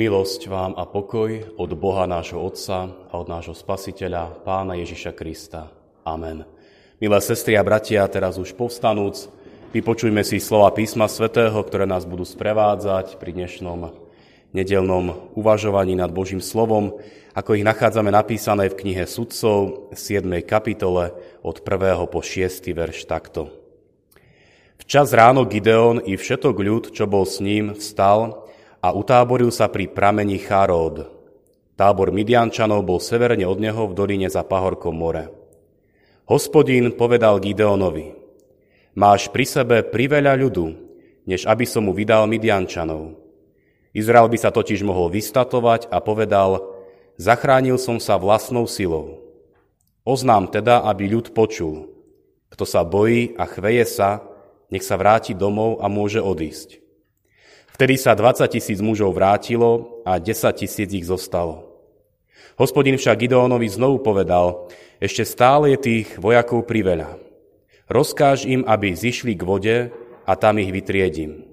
Milosť vám a pokoj od Boha nášho Otca a od nášho Spasiteľa, Pána Ježiša Krista. Amen. Milé sestry a bratia, teraz už povstanúc, vypočujme si slova písma svätého, ktoré nás budú sprevádzať pri dnešnom nedelnom uvažovaní nad Božím slovom, ako ich nachádzame napísané v knihe Sudcov, 7. kapitole, od 1. po 6. verš takto. Včas ráno Gideon i všetok ľud, čo bol s ním, vstal a utáboril sa pri pramení Cháród. Tábor Midiančanov bol severne od neho v doline za pahorkom more. Hospodín povedal Gideonovi, máš pri sebe priveľa ľudu, než aby som mu vydal Midiančanov. Izrael by sa totiž mohol vystatovať a povedal, zachránil som sa vlastnou silou. Oznám teda, aby ľud počul. Kto sa bojí a chveje sa, nech sa vráti domov a môže odísť. Vtedy sa 20 tisíc mužov vrátilo a 10 tisíc ich zostalo. Hospodin však Gideonovi znovu povedal, ešte stále je tých vojakov priveľa. Rozkáž im, aby zišli k vode a tam ich vytriedím.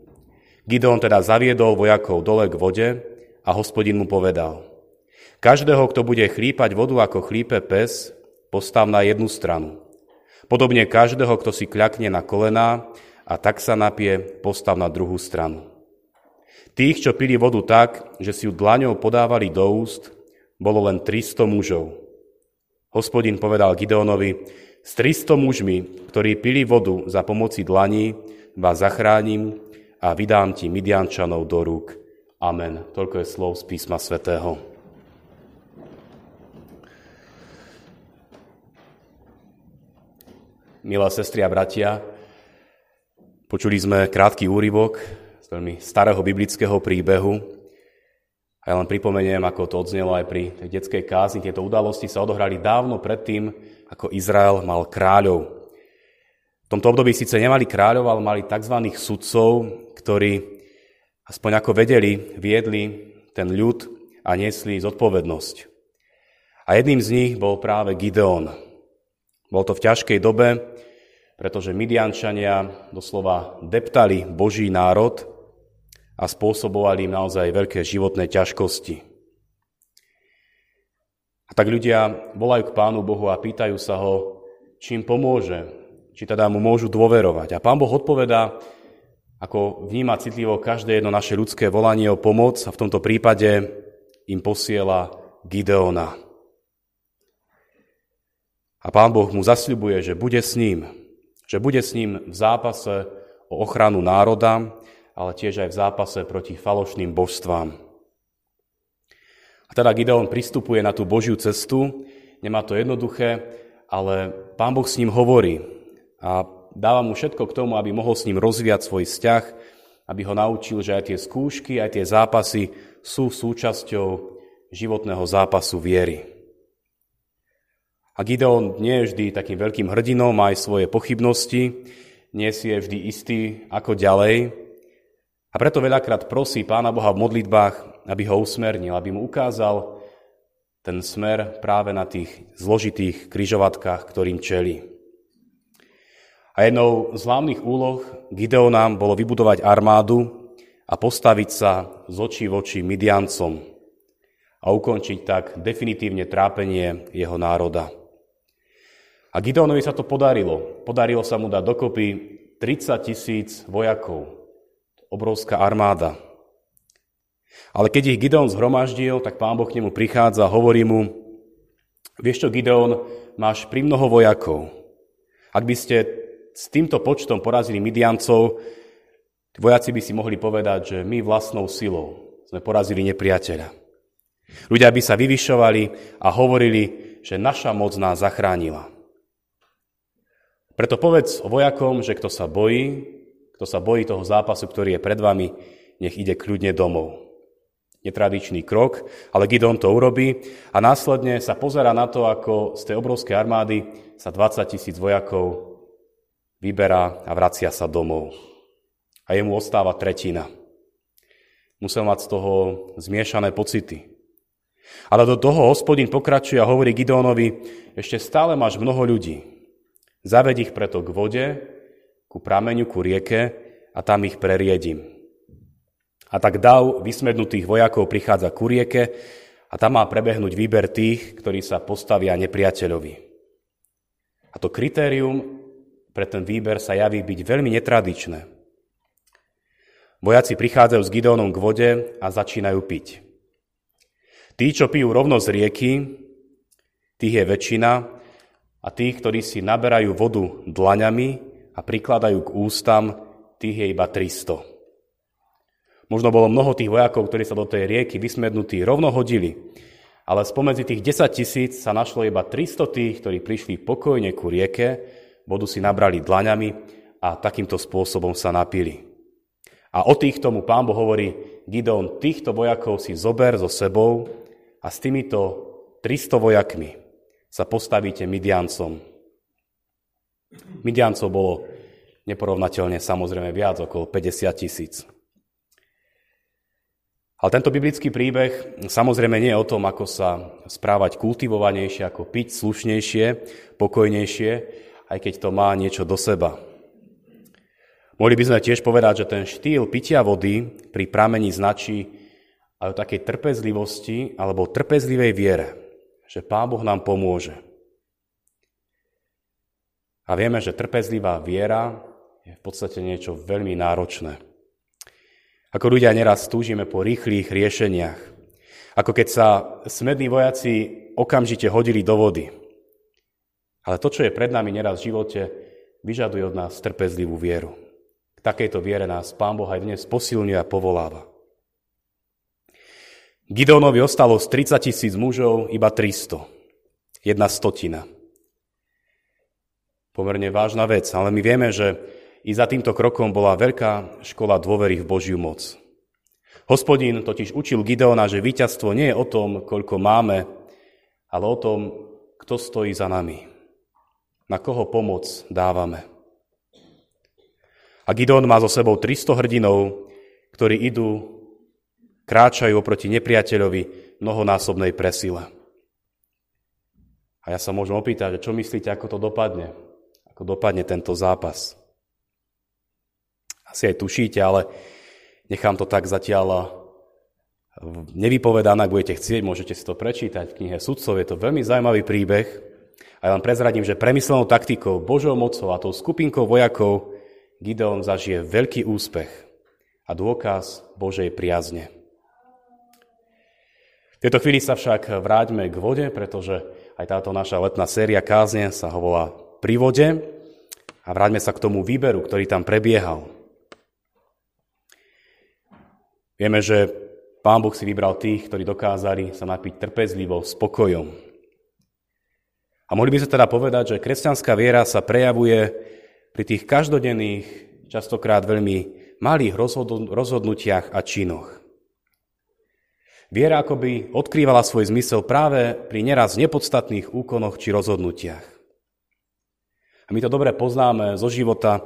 Gideon teda zaviedol vojakov dole k vode a hospodin mu povedal, každého, kto bude chlípať vodu ako chlípe pes, postav na jednu stranu. Podobne každého, kto si kľakne na kolená a tak sa napie, postav na druhú stranu. Tých, čo pili vodu tak, že si ju dlaňou podávali do úst, bolo len 300 mužov. Hospodin povedal Gideonovi, s 300 mužmi, ktorí pili vodu za pomoci dlaní, vás zachránim a vydám ti Midiančanov do rúk. Amen. Toľko je slov z písma svätého. Milé sestry a bratia, počuli sme krátky úryvok z veľmi starého biblického príbehu. A ja len pripomeniem, ako to odznelo aj pri tej detskej kázni. Tieto udalosti sa odohrali dávno predtým, ako Izrael mal kráľov. V tomto období síce nemali kráľov, ale mali tzv. sudcov, ktorí aspoň ako vedeli, viedli ten ľud a niesli zodpovednosť. A jedným z nich bol práve Gideon. Bol to v ťažkej dobe, pretože Midiančania doslova deptali Boží národ a spôsobovali im naozaj veľké životné ťažkosti. A tak ľudia volajú k Pánu Bohu a pýtajú sa ho, či im pomôže, či teda mu môžu dôverovať. A Pán Boh odpovedá, ako vníma citlivo každé jedno naše ľudské volanie o pomoc a v tomto prípade im posiela Gideona. A Pán Boh mu zasľubuje, že bude s ním, že bude s ním v zápase o ochranu národa ale tiež aj v zápase proti falošným božstvám. A teda Gideon pristupuje na tú Božiu cestu, nemá to jednoduché, ale Pán Boh s ním hovorí a dáva mu všetko k tomu, aby mohol s ním rozviať svoj vzťah, aby ho naučil, že aj tie skúšky, aj tie zápasy sú súčasťou životného zápasu viery. A Gideon nie je vždy takým veľkým hrdinom, má aj svoje pochybnosti, nie si je vždy istý, ako ďalej, a preto veľakrát prosí Pána Boha v modlitbách, aby ho usmernil, aby mu ukázal ten smer práve na tých zložitých kryžovatkách, ktorým čeli. A jednou z hlavných úloh Gideona bolo vybudovať armádu a postaviť sa z očí v oči Midiancom a ukončiť tak definitívne trápenie jeho národa. A Gideonovi sa to podarilo. Podarilo sa mu dať dokopy 30 tisíc vojakov obrovská armáda. Ale keď ich Gideon zhromaždil, tak pán Boh k nemu prichádza a hovorí mu, vieš čo, Gideon, máš pri mnoho vojakov. Ak by ste s týmto počtom porazili Midiancov, vojaci by si mohli povedať, že my vlastnou silou sme porazili nepriateľa. Ľudia by sa vyvyšovali a hovorili, že naša moc nás zachránila. Preto povedz vojakom, že kto sa bojí, kto sa bojí toho zápasu, ktorý je pred vami, nech ide kľudne domov. Netradičný krok, ale Gidon to urobí a následne sa pozera na to, ako z tej obrovskej armády sa 20 tisíc vojakov vyberá a vracia sa domov. A jemu ostáva tretina. Musel mať z toho zmiešané pocity. Ale do toho hospodin pokračuje a hovorí Gideonovi, ešte stále máš mnoho ľudí. Zaved ich preto k vode ku prameňu, ku rieke a tam ich preriedím. A tak dav vysmednutých vojakov prichádza ku rieke a tam má prebehnúť výber tých, ktorí sa postavia nepriateľovi. A to kritérium pre ten výber sa javí byť veľmi netradičné. Vojaci prichádzajú s Gideonom k vode a začínajú piť. Tí, čo pijú rovno z rieky, tých je väčšina a tých, ktorí si naberajú vodu dlaňami a prikladajú k ústam, tých je iba 300. Možno bolo mnoho tých vojakov, ktorí sa do tej rieky vysmednutí rovno hodili, ale spomedzi tých 10 tisíc sa našlo iba 300 tých, ktorí prišli pokojne ku rieke, vodu si nabrali dlaňami a takýmto spôsobom sa napili. A o týchto mu pán Boh hovorí, Gideon, týchto vojakov si zober so sebou a s týmito 300 vojakmi sa postavíte Midiancom. Midiancov bolo neporovnateľne samozrejme viac, okolo 50 tisíc. Ale tento biblický príbeh samozrejme nie je o tom, ako sa správať kultivovanejšie, ako piť slušnejšie, pokojnejšie, aj keď to má niečo do seba. Mohli by sme tiež povedať, že ten štýl pitia vody pri pramení značí aj o takej trpezlivosti alebo trpezlivej viere, že Pán Boh nám pomôže. A vieme, že trpezlivá viera je v podstate niečo veľmi náročné. Ako ľudia neraz túžime po rýchlych riešeniach. Ako keď sa smední vojaci okamžite hodili do vody. Ale to, čo je pred nami neraz v živote, vyžaduje od nás trpezlivú vieru. K takejto viere nás Pán Boh aj dnes posilňuje a povoláva. Gideonovi ostalo z 30 tisíc mužov iba 300. Jedna stotina. Pomerne vážna vec, ale my vieme, že i za týmto krokom bola veľká škola dôvery v Božiu moc. Hospodín totiž učil Gideona, že víťazstvo nie je o tom, koľko máme, ale o tom, kto stojí za nami. Na koho pomoc dávame. A Gideon má so sebou 300 hrdinov, ktorí idú, kráčajú oproti nepriateľovi mnohonásobnej presile. A ja sa môžem opýtať, čo myslíte, ako to dopadne? Ako dopadne tento zápas? asi aj tušíte, ale nechám to tak zatiaľ nevypovedané, ak budete chcieť, môžete si to prečítať v knihe Sudcov. Je to veľmi zaujímavý príbeh. A ja vám prezradím, že premyslenou taktikou, Božou mocou a tou skupinkou vojakov Gideon zažije veľký úspech a dôkaz Božej priazne. V tejto chvíli sa však vráťme k vode, pretože aj táto naša letná séria kázne sa volá Pri vode a vráťme sa k tomu výberu, ktorý tam prebiehal. Vieme, že Pán Boh si vybral tých, ktorí dokázali sa napiť trpezlivo, spokojom. A mohli by sa teda povedať, že kresťanská viera sa prejavuje pri tých každodenných, častokrát veľmi malých rozhodnutiach a činoch. Viera akoby odkrývala svoj zmysel práve pri neraz nepodstatných úkonoch či rozhodnutiach. A my to dobre poznáme zo života,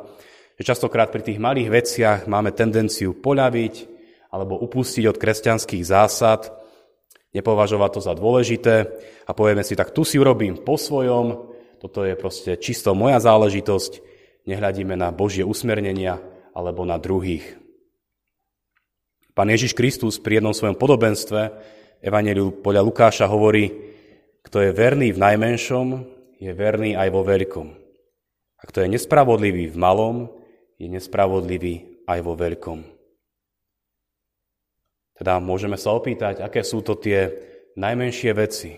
že častokrát pri tých malých veciach máme tendenciu poľaviť, alebo upustiť od kresťanských zásad, nepovažovať to za dôležité a povieme si, tak tu si urobím po svojom, toto je proste čisto moja záležitosť, nehľadíme na Božie usmernenia alebo na druhých. Pán Ježiš Kristus pri jednom svojom podobenstve Evangeliu podľa Lukáša hovorí, kto je verný v najmenšom, je verný aj vo veľkom. A kto je nespravodlivý v malom, je nespravodlivý aj vo veľkom. Teda môžeme sa opýtať, aké sú to tie najmenšie veci.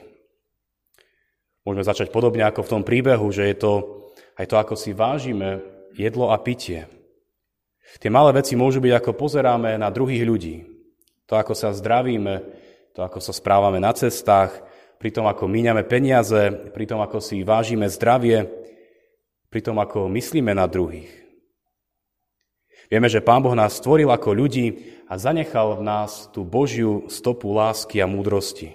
Môžeme začať podobne ako v tom príbehu, že je to aj to, ako si vážime jedlo a pitie. Tie malé veci môžu byť, ako pozeráme na druhých ľudí. To, ako sa zdravíme, to, ako sa správame na cestách, pri tom, ako míňame peniaze, pri tom, ako si vážime zdravie, pri tom, ako myslíme na druhých. Vieme, že Pán Boh nás stvoril ako ľudí a zanechal v nás tú Božiu stopu lásky a múdrosti.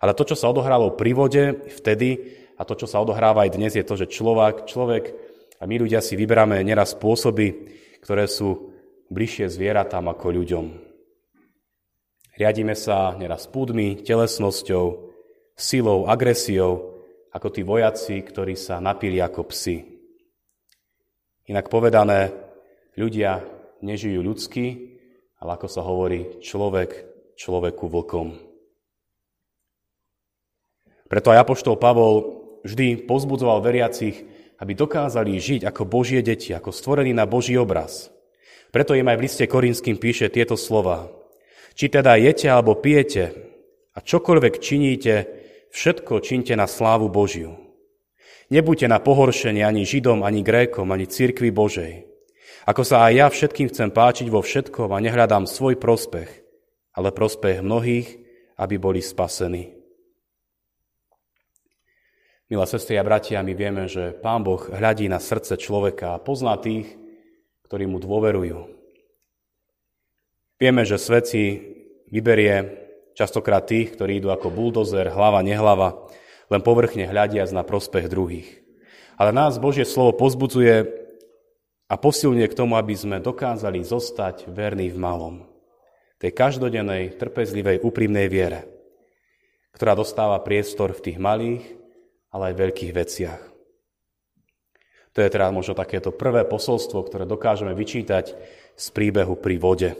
Ale to, čo sa odohralo pri vode vtedy a to, čo sa odohráva aj dnes, je to, že človek, človek a my ľudia si vyberáme neraz spôsoby, ktoré sú bližšie zvieratám ako ľuďom. Riadíme sa neraz púdmi, telesnosťou, silou, agresiou, ako tí vojaci, ktorí sa napili ako psi. Inak povedané, Ľudia nežijú ľudsky, ale ako sa hovorí, človek človeku vlkom. Preto aj Apoštol Pavol vždy pozbudzoval veriacich, aby dokázali žiť ako Božie deti, ako stvorení na Boží obraz. Preto im aj v liste Korinským píše tieto slova. Či teda jete alebo pijete a čokoľvek činíte, všetko činte na slávu Božiu. Nebuďte na pohoršenie ani Židom, ani Grékom, ani cirkvi Božej. Ako sa aj ja všetkým chcem páčiť vo všetkom a nehľadám svoj prospech, ale prospech mnohých, aby boli spasení. Milá sestry a bratia, my vieme, že Pán Boh hľadí na srdce človeka a pozná tých, ktorí mu dôverujú. Vieme, že svet si vyberie častokrát tých, ktorí idú ako buldozer, hlava, nehlava, len povrchne hľadiac na prospech druhých. Ale nás Božie slovo pozbudzuje a posilňuje k tomu, aby sme dokázali zostať verní v malom. Tej každodennej, trpezlivej, úprimnej viere, ktorá dostáva priestor v tých malých, ale aj veľkých veciach. To je teda možno takéto prvé posolstvo, ktoré dokážeme vyčítať z príbehu pri vode.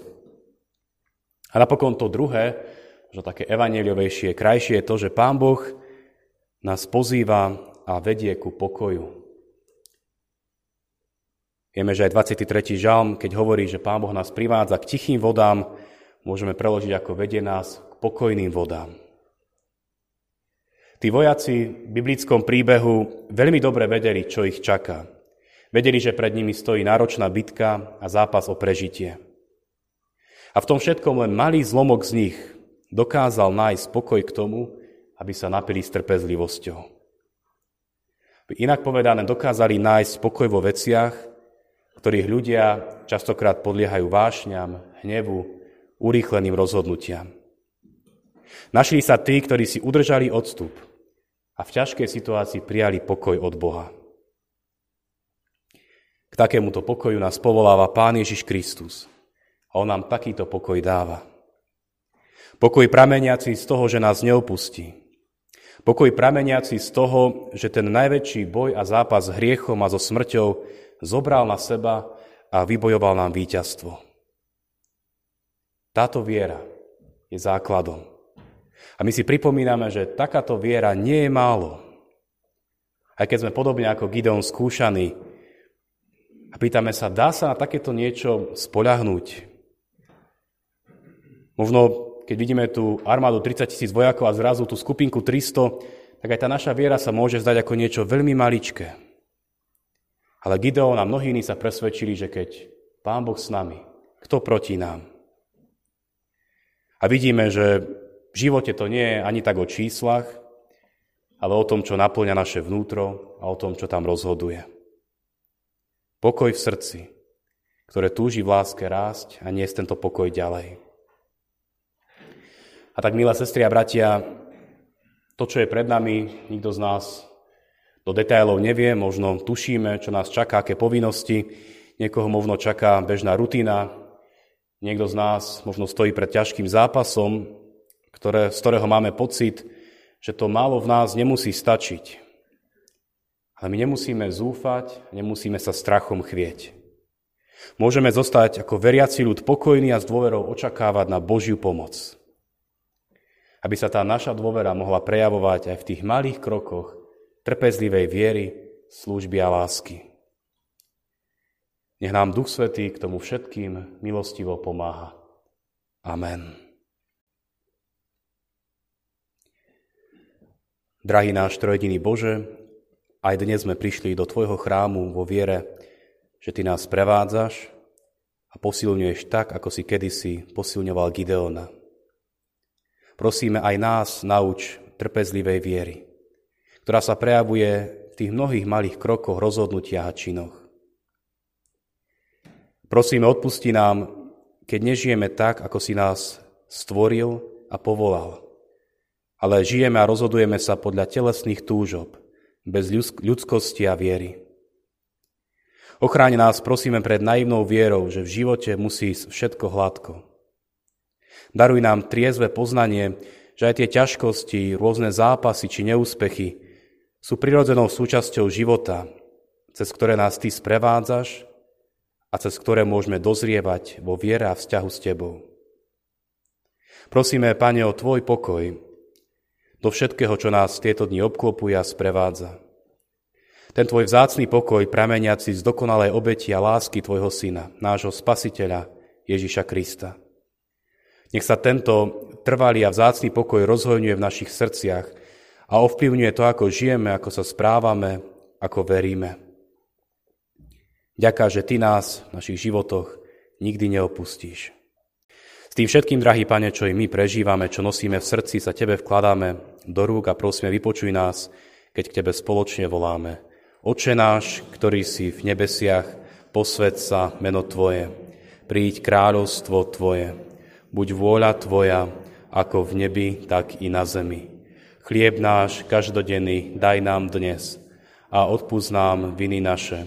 A napokon to druhé, že také evaneliovejšie, krajšie je to, že Pán Boh nás pozýva a vedie ku pokoju. Vieme, že aj 23. žalm, keď hovorí, že Pán Boh nás privádza k tichým vodám, môžeme preložiť ako vedie nás k pokojným vodám. Tí vojaci v biblickom príbehu veľmi dobre vedeli, čo ich čaká. Vedeli, že pred nimi stojí náročná bitka a zápas o prežitie. A v tom všetkom len malý zlomok z nich dokázal nájsť pokoj k tomu, aby sa napili s trpezlivosťou. Inak povedané, dokázali nájsť pokoj vo veciach, ktorých ľudia častokrát podliehajú vášňam, hnevu, urýchleným rozhodnutiam. Našli sa tí, ktorí si udržali odstup a v ťažkej situácii prijali pokoj od Boha. K takémuto pokoju nás povoláva Pán Ježiš Kristus a On nám takýto pokoj dáva. Pokoj prameniaci z toho, že nás neopustí. Pokoj prameniaci z toho, že ten najväčší boj a zápas s hriechom a so smrťou zobral na seba a vybojoval nám víťazstvo. Táto viera je základom. A my si pripomíname, že takáto viera nie je málo. Aj keď sme podobne ako Gideon skúšaní a pýtame sa, dá sa na takéto niečo spoľahnúť? Možno, keď vidíme tú armádu 30 tisíc vojakov a zrazu tú skupinku 300, tak aj tá naša viera sa môže zdať ako niečo veľmi maličké. Ale Gideon a mnohí iní sa presvedčili, že keď Pán Boh s nami, kto proti nám? A vidíme, že v živote to nie je ani tak o číslach, ale o tom, čo naplňa naše vnútro a o tom, čo tam rozhoduje. Pokoj v srdci, ktoré túži v láske rásť a niesť tento pokoj ďalej. A tak, milé sestry a bratia, to, čo je pred nami, nikto z nás do detailov nevie, možno tušíme, čo nás čaká, aké povinnosti, niekoho možno čaká bežná rutina, niekto z nás možno stojí pred ťažkým zápasom, ktoré, z ktorého máme pocit, že to málo v nás nemusí stačiť. Ale my nemusíme zúfať, nemusíme sa strachom chvieť. Môžeme zostať ako veriaci ľud pokojný a s dôverou očakávať na Božiu pomoc. Aby sa tá naša dôvera mohla prejavovať aj v tých malých krokoch trpezlivej viery, služby a lásky. Nech nám Duch Svetý k tomu všetkým milostivo pomáha. Amen. Drahý náš trojediný Bože, aj dnes sme prišli do Tvojho chrámu vo viere, že Ty nás prevádzaš a posilňuješ tak, ako si kedysi posilňoval Gideona. Prosíme aj nás nauč trpezlivej viery, ktorá sa prejavuje v tých mnohých malých krokoch, rozhodnutiach a činoch. Prosíme, odpusti nám, keď nežijeme tak, ako si nás stvoril a povolal – ale žijeme a rozhodujeme sa podľa telesných túžob, bez ľudskosti a viery. Ochráň nás, prosíme, pred naivnou vierou, že v živote musí všetko hladko. Daruj nám triezve poznanie, že aj tie ťažkosti, rôzne zápasy či neúspechy sú prirodzenou súčasťou života, cez ktoré nás Ty sprevádzaš a cez ktoré môžeme dozrievať vo viere a vzťahu s Tebou. Prosíme, Pane, o Tvoj pokoj do všetkého, čo nás tieto dni obklopuje a sprevádza. Ten Tvoj vzácný pokoj, prameniaci z dokonalej obeti a lásky Tvojho Syna, nášho Spasiteľa Ježiša Krista. Nech sa tento trvalý a vzácný pokoj rozhojňuje v našich srdciach a ovplyvňuje to, ako žijeme, ako sa správame, ako veríme. Ďaká, že Ty nás v našich životoch nikdy neopustíš. S tým všetkým, drahý Pane, čo i my prežívame, čo nosíme v srdci, sa Tebe vkladáme do rúk a prosíme, vypočuj nás, keď k Tebe spoločne voláme. Oče náš, ktorý si v nebesiach, posved sa meno Tvoje, príď kráľovstvo Tvoje, buď vôľa Tvoja, ako v nebi, tak i na zemi. Chlieb náš každodenný daj nám dnes a odpúsť nám viny naše,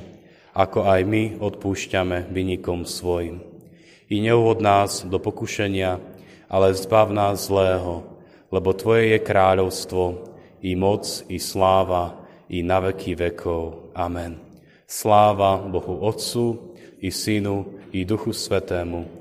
ako aj my odpúšťame vynikom svojim. I neuvod nás do pokušenia, ale zbav nás zlého, lebo Tvoje je kráľovstvo, i moc, i sláva, i na veky vekov. Amen. Sláva Bohu Otcu, i Synu, i Duchu Svetému,